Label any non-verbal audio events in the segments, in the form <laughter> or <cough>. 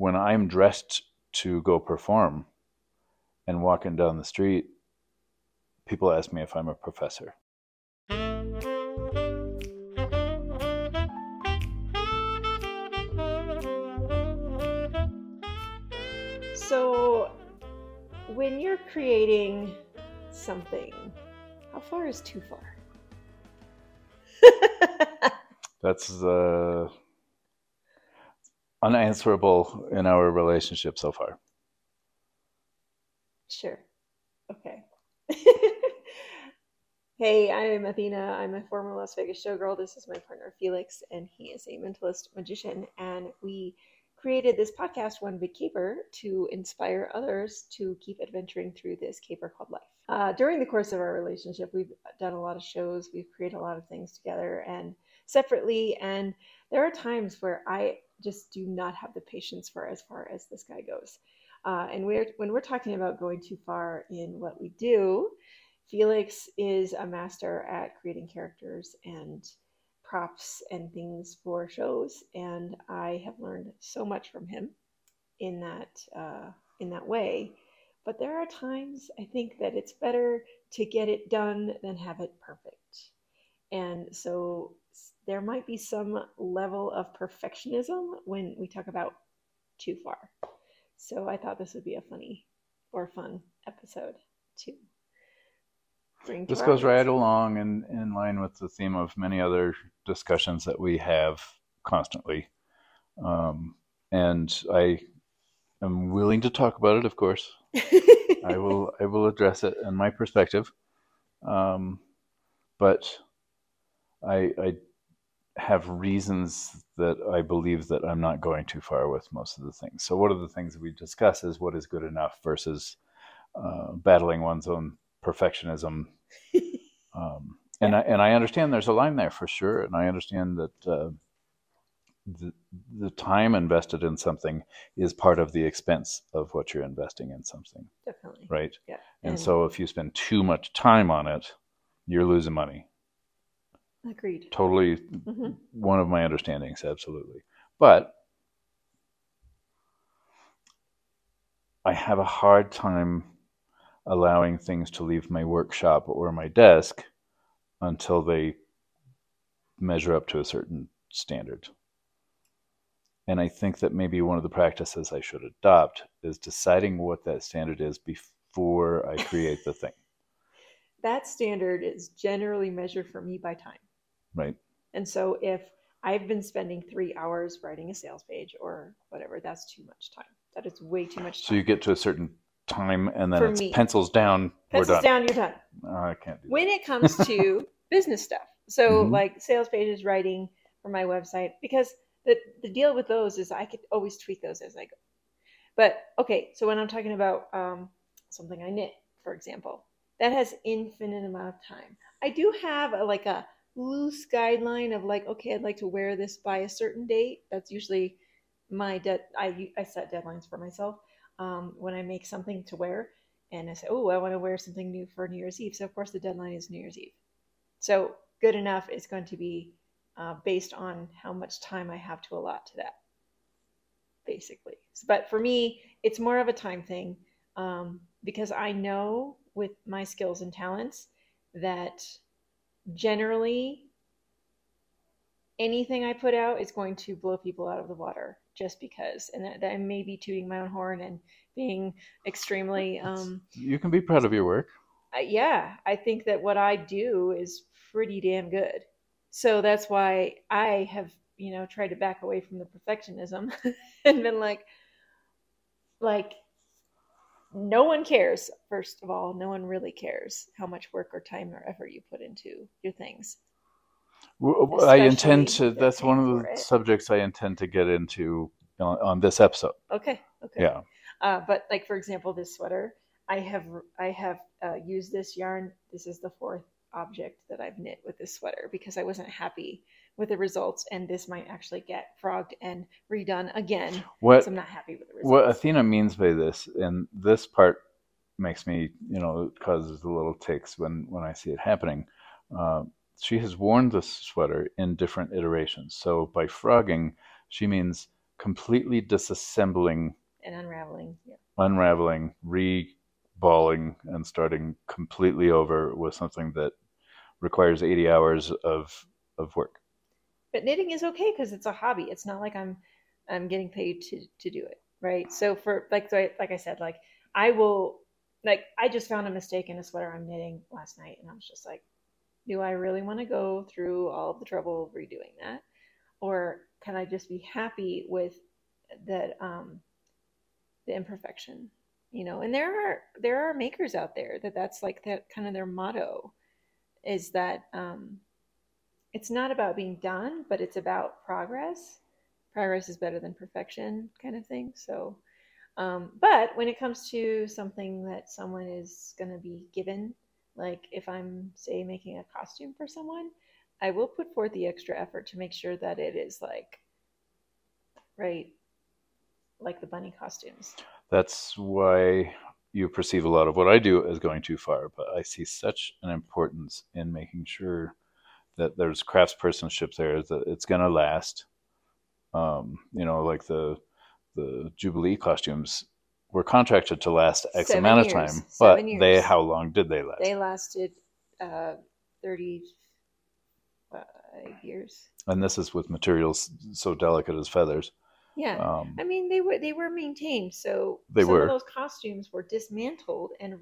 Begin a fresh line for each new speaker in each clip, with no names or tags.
when I'm dressed to go perform and walking down the street, people ask me if I'm a professor.
So, when you're creating something, how far is too far? <laughs>
That's uh, unanswerable in our relationship so far.
Sure. Okay. <laughs> hey, I'm Athena. I'm a former Las Vegas showgirl. This is my partner Phelyx, and he is a mentalist magician. And we created this podcast, One Big Caper, to inspire others to keep adventuring through this caper called life. Uh, during the course of our relationship, we've done a lot of shows, we've created a lot of things together and separately. And there are times where I just do not have the patience for as far as this guy goes. Uh, and we're when we're talking about going too far in what we do, Phelyx is a master at creating characters and props and things for shows, and I have learned so much from him in that uh, in that way. But there are times I think that it's better to get it done than have it perfect. And so there might be some level of perfectionism when we talk about too far. So I thought this would be a funny or fun episode to bring. To
This goes right along in, in line with the theme of many other discussions that we have constantly. Um, and I am willing to talk about it, of course. <laughs> I will I will address it in my perspective. Um, but I I have reasons that I believe that I'm not going too far with most of the things. So one of the things that we discuss is what is good enough versus uh, battling one's own perfectionism. <laughs> Um, and I, and I understand there's a line there for sure, and I understand that uh, the the time invested in something is part of the expense of what you're investing in something,
Definitely.
right?
Yeah.
And so if you spend too much time on it, you're losing money.
Agreed.
Totally
hmm
one of my understandings, absolutely. But I have a hard time allowing things to leave my workshop or my desk until they measure up to a certain standard. And I think that maybe one of the practices I should adopt is deciding what that standard is before I create the thing, <laughs>
That standard is generally measured for me by time.
Right?
And so if I've been spending three hours writing a sales page or whatever, that's too much time. That is way too much time.
So you get to a certain time and then
For
it's
me.
pencils down,
Pencils
we're done.
down, you're done.
Oh, I can't do that.
When it comes to <laughs> business stuff, so
Mhm.
like sales pages, writing for my website, because the the deal with those is I could always tweak those as I go. But okay, so when I'm talking about um, something I knit, for example, that has infinite amount of time. I do have a, like a loose guideline of like, okay, I'd like to wear this by a certain date. That's usually my dead. I I set deadlines for myself um, when I make something to wear, and I say, oh, I want to wear something new for New Year's Eve. So of course the deadline is New Year's Eve. So good enough is going to be uh, based on how much time I have to allot to that, basically. But for me, it's more of a time thing um, because I know with my skills and talents that generally anything I put out is going to blow people out of the water just because. And that, that I may be tooting my own horn and being extremely. Um,
You can be proud of your work.
I- yeah, I think that what I do is pretty damn good. So that's why I have, you know, tried to back away from the perfectionism <laughs> and been like, like, no one cares. First of all, no one really cares how much work or time or effort you put into your things.
I intend to. That's one of the subjects I intend to get into on, on this episode.
Okay, okay.
Yeah.
Uh, but like for example, this sweater, I have I have uh, used this yarn. This is the fourth object that I've knit with this sweater because I wasn't happy with the results, and this might actually get frogged and redone again.
What
I'm not happy with the
what. Athena means by this, and this part makes me, you know, causes a little ticks when when I see it happening. Uh, she has worn this sweater in different iterations. So by frogging, she means completely disassembling,
and unraveling. Yeah.
unraveling, reballing, and starting completely over with something that requires 80 hours of of work.
But knitting is okay because it's a hobby. It's not like I'm I'm getting paid to to do it, right? So for like so I, like I said, like I will like I just found a mistake in a sweater I'm knitting last night, and I was just like, do I really want to go through all the trouble of redoing that, or can I just be happy with that um, the imperfection, you know? And there are there are makers out there that that's like that kind of their motto is that um, it's not about being done, but it's about progress. Progress is better than perfection, kind of thing. So um, but when it comes to something that someone is going to be given, like if I'm, say, making a costume for someone, I will put forth the extra effort to make sure that it is like, right, like the bunny costumes.
That's why you perceive a lot of what I do as going too far, but I see such an importance in making sure that there's craftspersonship there, that it's going to last. Um, you know, like the the Jubilee costumes were contracted to last X
Seven
amount
years.
of time,
Seven
but they how long did they last?
They lasted uh, 35 years.
and this is with materials so delicate as feathers.
Yeah.
Um,
I mean, they were they were maintained. So
They
some
were.
of those costumes were dismantled and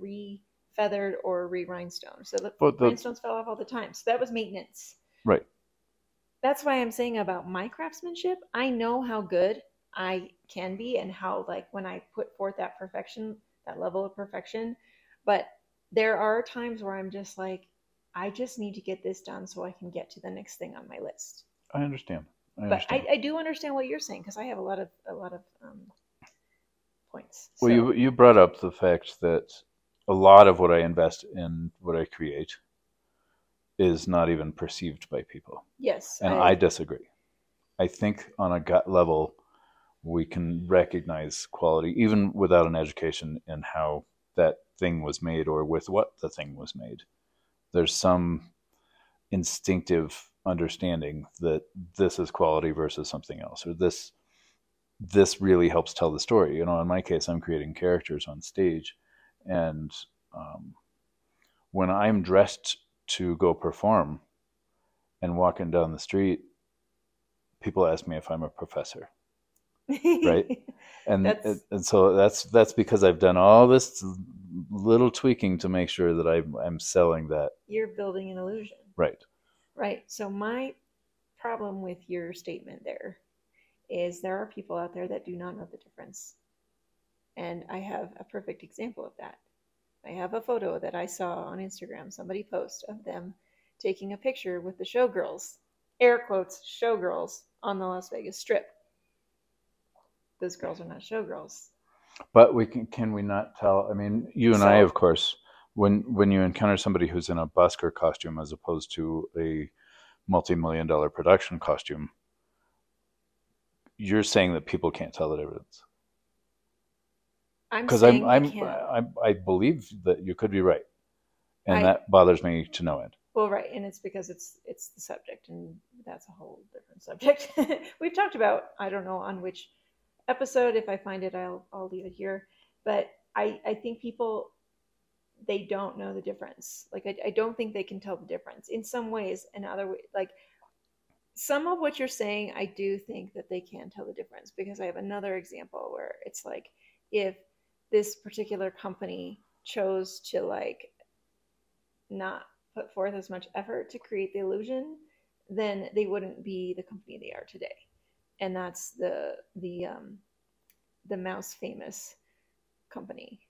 re-feathered or re-rhinestoned. So the
the-
rhinestones fell off all the time. So that was maintenance.
right.
That's why I'm saying about my craftsmanship. I know how good I can be and how like when I put forth that perfection, that level of perfection. But there are times where I'm just like, I just need to get this done so I can get to the next thing on my list
I understand. I
but
understand.
I, I do understand what you're saying because I have a lot of a lot of um, points.
well,
So-
you you brought up the fact that a lot of what I invest in what I create is not even perceived by people,
yes,
and I, disagree. I think on a gut level, we can recognize quality even without an education in how that thing was made or with what the thing was made. There's some instinctive understanding that this is quality versus something else, or this this really helps tell the story. You know, in my case, I'm creating characters on stage, and um, when I'm dressed to go perform and walking down the street, people ask me if I'm a professor right? <laughs> and
That's-
and so that's that's because I've done all this little tweaking to make sure that I'm I'm selling that
You're building an illusion,
right.
right? So my problem with your statement there is there are people out there that do not know the difference, and I have a perfect example of that. I have a photo that I saw on Instagram. Somebody post of them taking a picture with the showgirls, air quotes, showgirls on the Las Vegas Strip. Those girls are not showgirls.
But we can can we not tell? I mean, you and I, of course, when when you encounter somebody who's in a busker costume as opposed to a multi-million dollar production costume, you're saying that people can't tell the difference.
I'm
Because I'm I'm. I, I believe that you could be right, and
I-
that bothers me to no end.
Well, right, and it's because it's it's the subject, and that's a whole different subject. <laughs> We've talked about I don't know on which episode. If I find it, I'll I'll leave it here. But I I think people they don't know the difference. Like I, I don't think they can tell the difference in some ways, and other way like some of what you're saying, I do think that they can tell the difference because I have another example where it's like if this particular company chose to like not put forth as much effort to create the illusion, then they wouldn't be the company they are today. And that's the the um, the mouse famous company,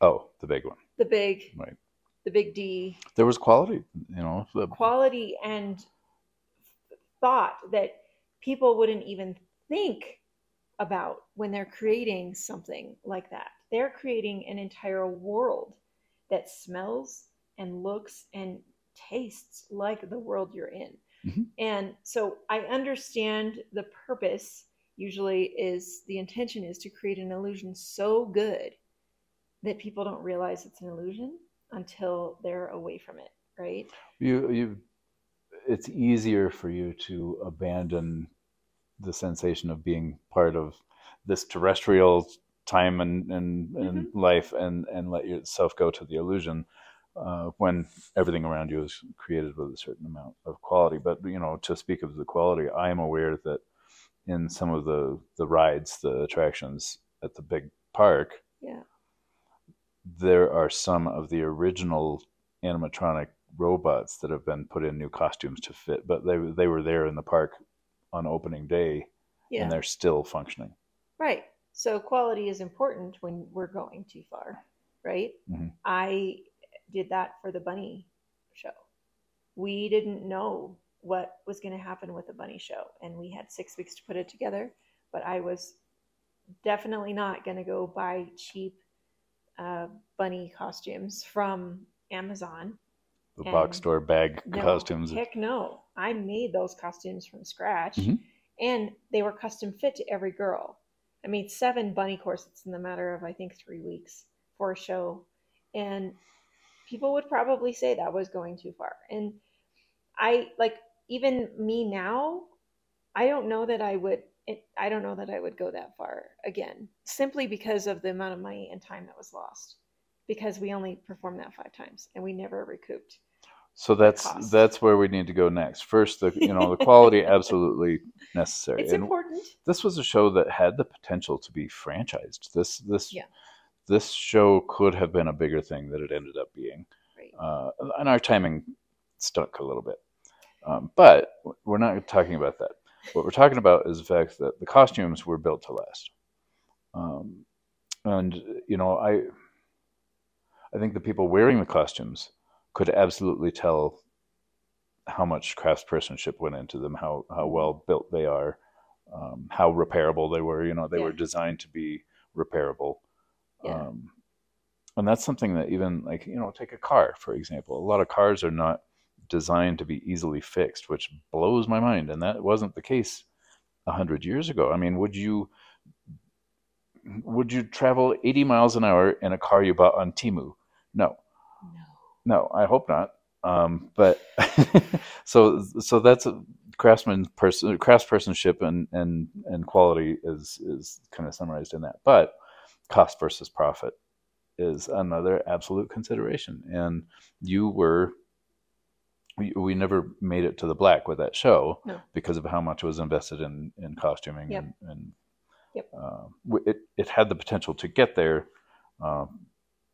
Oh, the big one,
the big
right?
the big D
There was quality, you know. the-
quality and thought that people wouldn't even think about when they're creating something like that. They're creating an entire world that smells and looks and tastes like the world you're in.
Mhm.
And so I understand the purpose usually is the intention is to create an illusion so good that people don't realize it's an illusion until they're away from it, right?
you you it's easier for you to abandon the sensation of being part of this terrestrial time and and, and
Mm-hmm.
life and and let yourself go to the illusion uh, when everything around you is created with a certain amount of quality but you know to speak of the quality i am aware that in some of the the rides the attractions at the big park
Yeah.
there are some of the original animatronic robots that have been put in new costumes to fit but they they were there in the park on opening day
Yeah.
and they're still functioning
Right. So quality is important when we're going too far, right?
Mhm.
I did that for the bunny show. We didn't know what was going to happen with the bunny show, and we had six weeks to put it together. But I was definitely not going to go buy cheap uh, bunny costumes from Amazon.
The
And
box store bag
No,
costumes
Heck no. I made those costumes from scratch
Mhm.
and they were custom fit to every girl. I made seven bunny corsets in the matter of, I think, three weeks for a show. And people would probably say that was going too far. And I, like, even me now, I don't know that I would. It, I don't know that I would go that far again, simply because of the amount of money and time that was lost. Because we only performed that five times and we never recouped.
So that's
cost.
that's where we need to go next. First, the you know the <laughs> quality absolutely necessary.
It's
And
important.
this was a show that had the potential to be franchised. This this
Yeah.
this show could have been a bigger thing that it ended up being,
Right.
uh, and our timing stunk a little bit. Um, but we're not talking about that. What we're talking about is the fact that the costumes were built to last, um, and you know I I think the people wearing the costumes could absolutely tell how much craftspersonship went into them, how how well built they are, um, how repairable they were. You know, they were designed to be repairable.
Yeah.
Um, and that's something that even like you know, take a car for example. A lot of cars are not designed to be easily fixed, which blows my mind. And that wasn't the case a hundred years ago. I mean, would you would you travel 80 miles an hour in a car you bought on Temu? No.
No.
I hope not. Um, but <laughs> so so that's a craftsman person craftspersonship and and and quality is is kind of summarized in that. But cost versus profit is another absolute consideration. And you were we, we never made it to the black with that show
No.
because of how much was invested in in costuming
Yep.
and, and
Yep.
uh, it it had the potential to get there, um,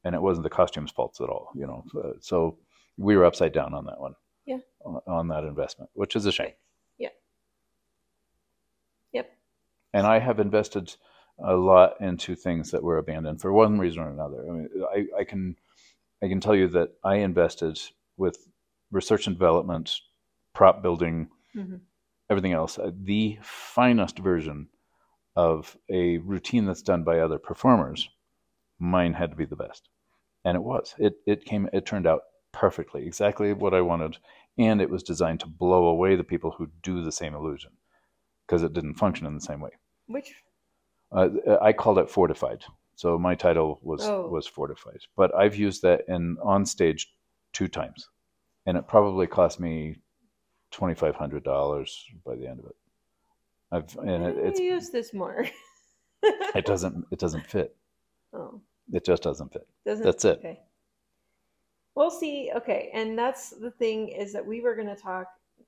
and it wasn't the costumes' faults at all. You know, so, so we were upside down on that one.
Yeah.
On, on that investment, which is a shame.
Yeah. Yep.
And I have invested a lot into things that were abandoned for one reason or another. I mean, I, I can I can tell you that I invested with research and development, prop building,
Mhm.
everything else, uh, the finest version of a routine that's done by other performers. Mine had to be the best, and it was. It it came. It turned out perfectly, exactly what I wanted, and it was designed to blow away the people who do the same illusion because it didn't function in the same way.
Which
Uh, I called it fortified. So my title was
Oh.
was fortified. But I've used that in on stage two times, and it probably cost me twenty five hundred dollars by the end of it. I've and it, it's
use this more.
it doesn't it doesn't fit. <laughs>
oh,
It just doesn't fit.
doesn't
That's it.
Okay. We'll see. Okay, and that's the thing is that we were going to talk.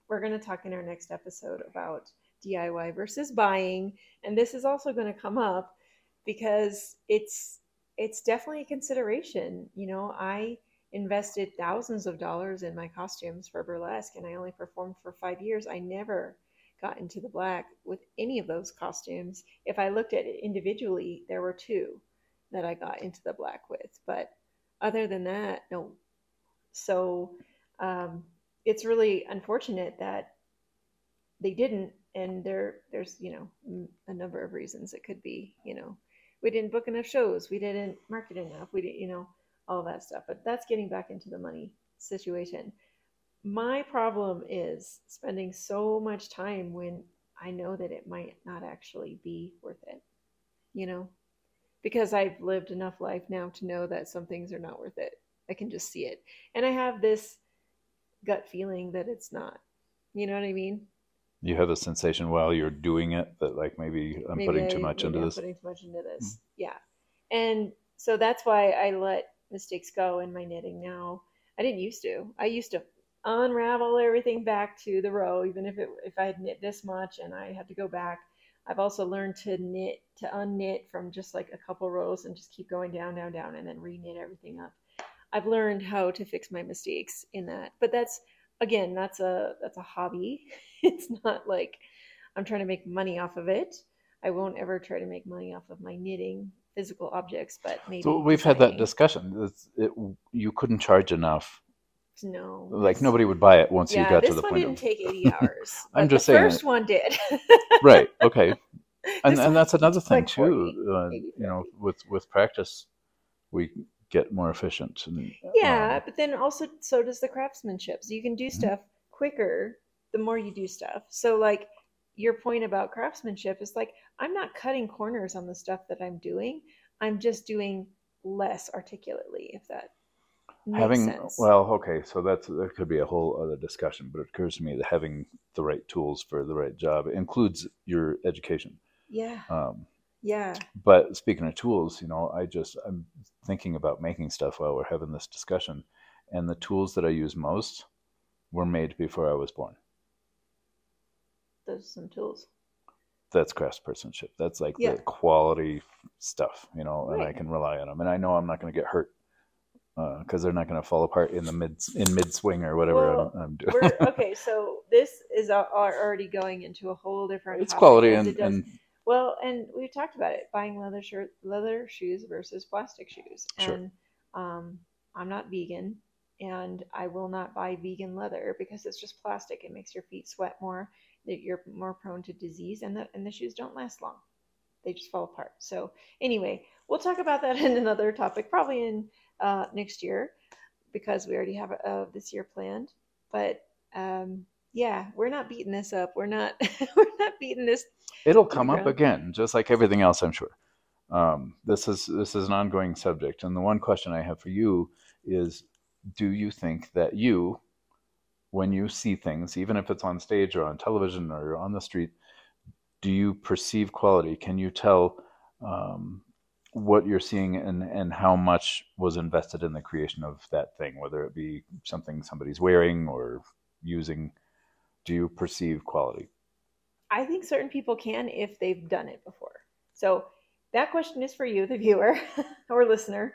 We're going to talk in our next episode about DIY versus buying, and this is also going to come up because it's it's definitely a consideration. You know, I invested thousands of dollars in my costumes for burlesque, and I only performed for five years. I never got into the black with any of those costumes. If I looked at it individually, there were two that I got into the black with, but other than that, no. So um, it's really unfortunate that they didn't, and there there's you know a number of reasons it could be. You know, we didn't book enough shows, we didn't market enough, we didn't you know all that stuff. But that's getting back into the money situation. My problem is spending so much time when I know that it might not actually be worth it. You know, because I've lived enough life now to know that some things are not worth it. I can just see it. And I have this gut feeling that it's not. You know what I mean?
You have a sensation while you're doing it that like maybe I'm
maybe
putting
I-
too much into
I'm
this.
Putting too much into this. Mm-hmm. Yeah. And so that's why I let mistakes go in my knitting now. I didn't used to. I used to unravel everything back to the row, even if it if I had knit this much and I had to go back. I've also learned to knit to unknit from just like a couple rows and just keep going down, down, down, and then re-knit everything up. I've learned how to fix my mistakes in that. But that's again, that's a that's a hobby. <laughs> It's not like I'm trying to make money off of it. I won't ever try to make money off of my knitting physical objects, but maybe
So we've had that discussion. It's, it, you couldn't charge enough.
No,
Like nobody would buy it once
Yeah,
you got to the point.
This
one didn't
take 80 <laughs> hours.
I'm just
the
saying
first
it-
one did. <laughs>
right. Okay, <laughs> and and that's another thing
like 40,
too. Uh, you know, with with practice, we get more efficient. And,
Yeah,
um,
but then also so does the craftsmanship. So you can do
Mm-hmm.
stuff quicker the more you do stuff. So like your point about craftsmanship is like I'm not cutting corners on the stuff that I'm doing. I'm just doing less articulately, if that makes
having
sense.
well, okay, so that's that could be a whole other discussion. But it occurs to me that having the right tools for the right job includes your education.
yeah,
Um,
yeah,
but speaking of tools, you know, I just I'm thinking about making stuff while we're having this discussion, and the tools that I use most were made before I was born.
those are some tools.
That's craftspersonship. That's like
Yeah.
the quality stuff, you know, and I can rely on them, and I know I'm not going to get hurt because they're not going to fall apart in the mid in mid swing or whatever
Well,
I'm, I'm doing.
We're, <laughs> okay, so this is a- already going into a whole different.
it's quality and,
it
and
Well, and we've talked about it: buying leather shirt, leather shoes versus plastic shoes.
Sure.
And um, I'm not vegan, and I will not buy vegan leather because it's just plastic. It makes your feet sweat more. That you're more prone to disease, and the and the shoes don't last long. They just fall apart. So anyway, we'll talk about that <laughs> in another topic, probably in uh, next year, because we already have uh, this year planned. But um, yeah, we're not beating this up. We're not. <laughs> we're not beating this
it'll come up again, just like everything else, I'm sure. Um, this is this is an ongoing subject, and the one question I have for you is: Do you think that you, when you see things, even if it's on stage or on television or you're on the street, do you perceive quality? Can you tell um, what you're seeing and and how much was invested in the creation of that thing, whether it be something somebody's wearing or using? Do you perceive quality?
I think certain people can if they've done it before. So that question is for you, the viewer <laughs> or listener.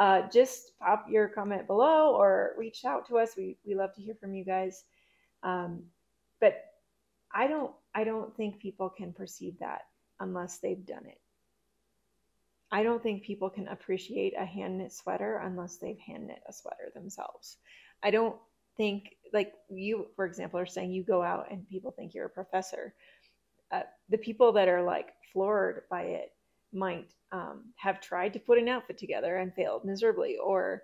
Uh, just pop your comment below or reach out to us. We we love to hear from you guys. Um, but I don't I don't think people can perceive that unless they've done it. I don't think people can appreciate a hand knit sweater unless they've hand knit a sweater themselves. I don't think like you for example are saying you go out and people think you're a professor. Uh, the people that are like floored by it might um, have tried to put an outfit together and failed miserably or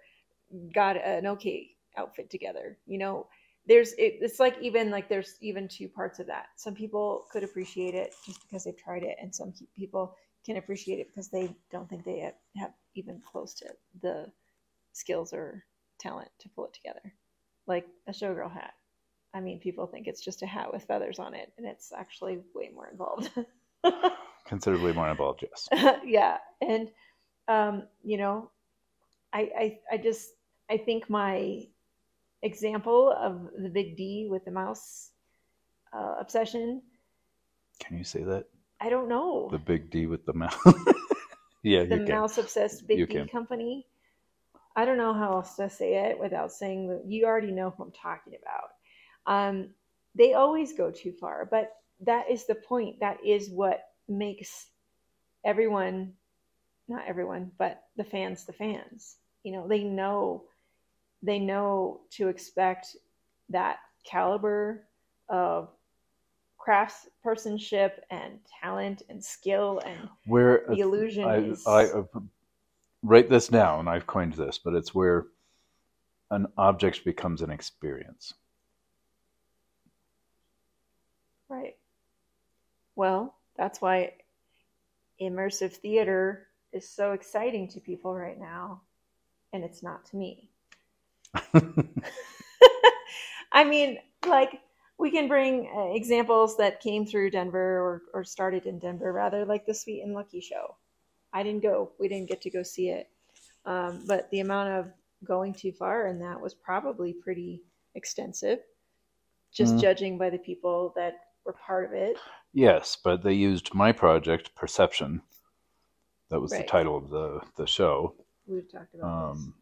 got an okay outfit together you know? There's it, it's like even like there's even two parts of that. Some people could appreciate it just because they've tried it and some people can appreciate it because they don't think they have, even close to the skills or talent to pull it together like a showgirl hat. I mean, people think it's just a hat with feathers on it, and it's actually way more involved. <laughs>
Considerably more involved, yes. <laughs>
yeah, and um, you know, I, I I just I think my example of the big D with the mouse uh, obsession.
Can you say that?
I don't know
The big D with the mouth. <laughs> yeah,
the mouse obsessed big
You
D
can.
company. I don't know how else to say it without saying that you already know who I'm talking about. Um, they always go too far, but that is the point. That is what makes everyone, not everyone, but the fans, the fans. You know, they know, they know to expect that caliber of craftspersonship and talent and skill and
Where
the illusion
I,
is
I uh, write this down. And I've coined this, but it's where an object becomes an experience.
Right. Well, that's why immersive theater is so exciting to people right now, and it's not to me. <laughs> <laughs> I mean, like, we can bring uh, examples that came through Denver or, or started in Denver, rather, like the Sweet and Lucky show. I didn't go, we didn't get to go see it. Um, but the amount of going too far in that was probably pretty extensive, just
Mhm.
judging by the people that were part of it.
Yes, but they used my project, Perception. That was
Right.
the title of the, the show.
We've talked about.
Um,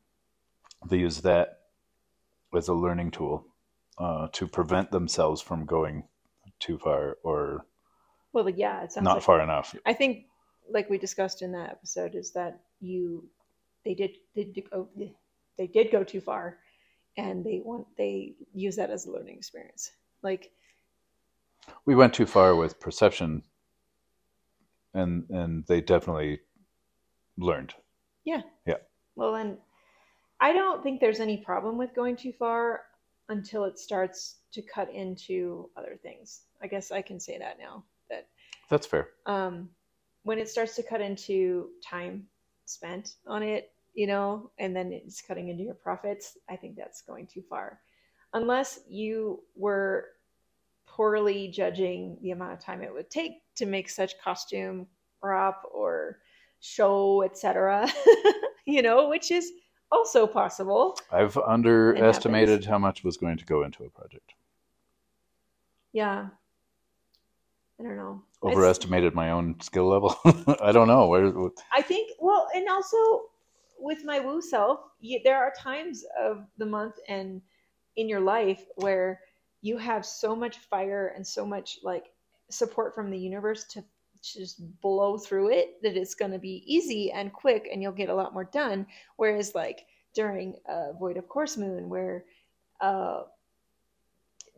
they used that as a learning tool uh, to prevent themselves from going too far or
Well, yeah, it sounds
not
like
far enough.
I think, like we discussed in that episode, is that you they did did go they did go too far, and they want they use that as a learning experience. Like,
We went too far with Perception, and and they definitely learned. Yeah. Yeah.
Well, and I don't think there's any problem with going too far until it starts to cut into other things. I guess I can say that now that
That's fair.
um, when it starts to cut into time spent on it, you know, and then it's cutting into your profits, I think that's going too far. Unless you were poorly judging the amount of time it would take to make such costume, prop, or show, etc., <laughs> you know, which is also possible.
I've underestimated how much was going to go into a project.
Yeah. I don't know.
Overestimated my own skill level. <laughs> I don't know where.
I think well, and also with my woo self, you, there are times of the month and in your life where you have so much fire and so much like support from the universe to just blow through it that it's going to be easy and quick and you'll get a lot more done. Whereas like during a void of course moon where uh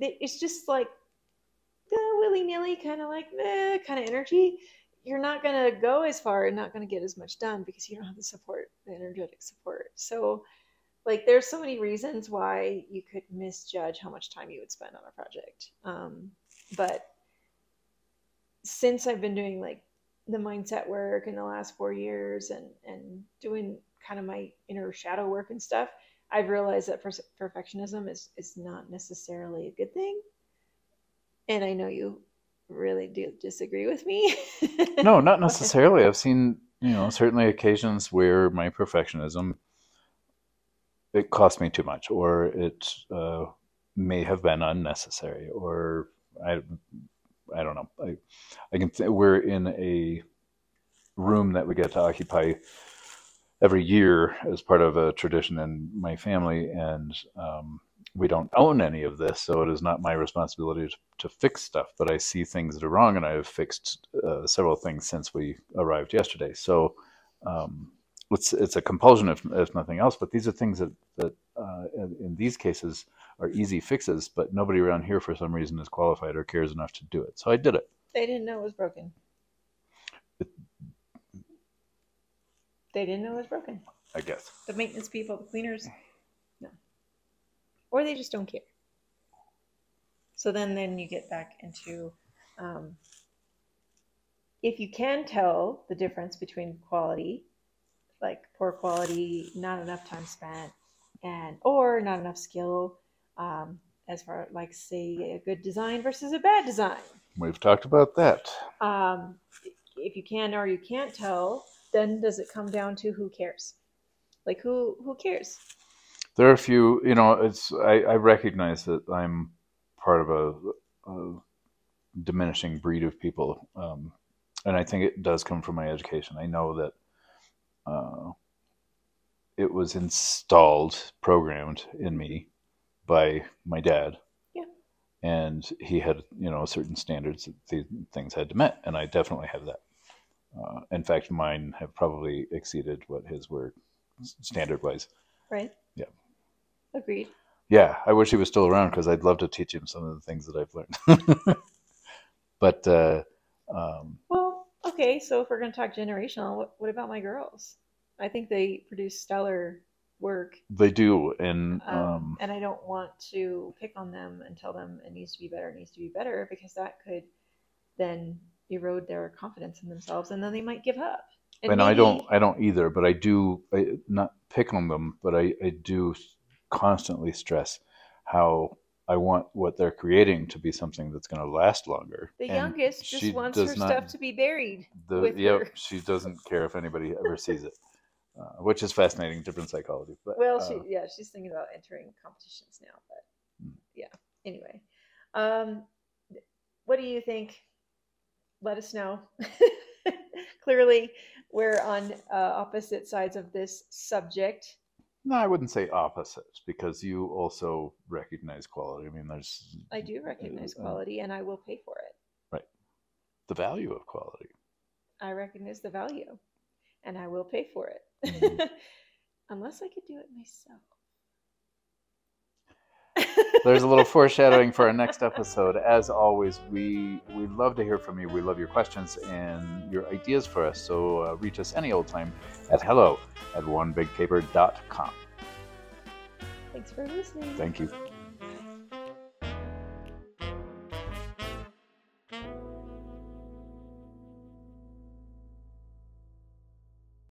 it's just like the willy-nilly kind of like kind of energy you're not going to go as far and not going to get as much done because you don't have the support the energetic support. So like there's so many reasons why you could misjudge how much time you would spend on a project. Um, but since i've been doing like the mindset work in the last four years and and doing kind of my inner shadow work and stuff i've realized that per- perfectionism is is not necessarily a good thing and i know you really do disagree with me <laughs>
No, not necessarily. I've seen, you know, certainly occasions where my perfectionism it cost me too much, or it uh, may have been unnecessary, or I, I don't know. I, I can. Th- we're in a room that we get to occupy every year as part of a tradition in my family, and um, we don't own any of this, so it is not my responsibility to, to fix stuff. But I see things that are wrong, and I have fixed uh, several things since we arrived yesterday. So um, it's it's a compulsion, if, if nothing else. But these are things that that uh, in, in these cases are easy fixes. But nobody around here, for some reason, is qualified or cares enough to do it. So I did it.
They didn't know it was broken. They didn't know it was broken.
I guess.
The maintenance people, the cleaners, no. Or they just don't care. So then, then you get back into um, if you can tell the difference between quality, like poor quality, not enough time spent, and or not enough skill, um, as far like say a good design versus a bad design.
We've talked about that.
um, if you can or you can't tell, then does it come down to who cares? Like who who cares?
There are a few, you know, it's I, I recognize that I'm part of a, a diminishing breed of people, um, and I think it does come from my education. I know that uh, it was installed, programmed in me by my dad,
Yeah.
and he had, you know, certain standards that these things had to met, and I definitely have that. Uh, in fact, mine have probably exceeded what his were standard wise.
Right?
Yeah.
Agreed.
Yeah, I wish he was still around because I'd love to teach him some of the things that I've learned. <laughs> but uh, um,
Well, okay. So if we're going to talk generational, what, what about my girls? I think they produce stellar work,
they do, and
um,
um,
and I don't want to pick on them and tell them it needs to be better, it needs to be better, because that could then erode their confidence in themselves, and then they might give up.
and I
maybe-
don't, I don't either. But I do I, not pick on them, but I, I do constantly stress how I want what they're creating to be something that's going to last longer.
The
And
youngest just wants her
not-
stuff to be buried.
The,
with
yep,
her.
she doesn't care if anybody ever sees it, <laughs> uh, which is fascinating, different psychology. But
Well,
uh,
she yeah, she's thinking about entering competitions now, but
Hmm.
yeah. Anyway, um, what do you think? Let us know. <laughs> Clearly, we're on uh, opposite sides of this subject.
no, I wouldn't say opposites because you also recognize quality. I mean, there's
I do recognize
Uh,
quality, and I will pay for it.
Right, the value of quality.
I recognize the value, and I will pay for it,
Mhm. <laughs>
unless I could do it myself.
There's a little <laughs> foreshadowing for our next episode. As always, we we love to hear from you. We love your questions and your ideas for us. So uh, reach us any old time at hello at onebigcaper.com.
Thanks for listening.
Thank you.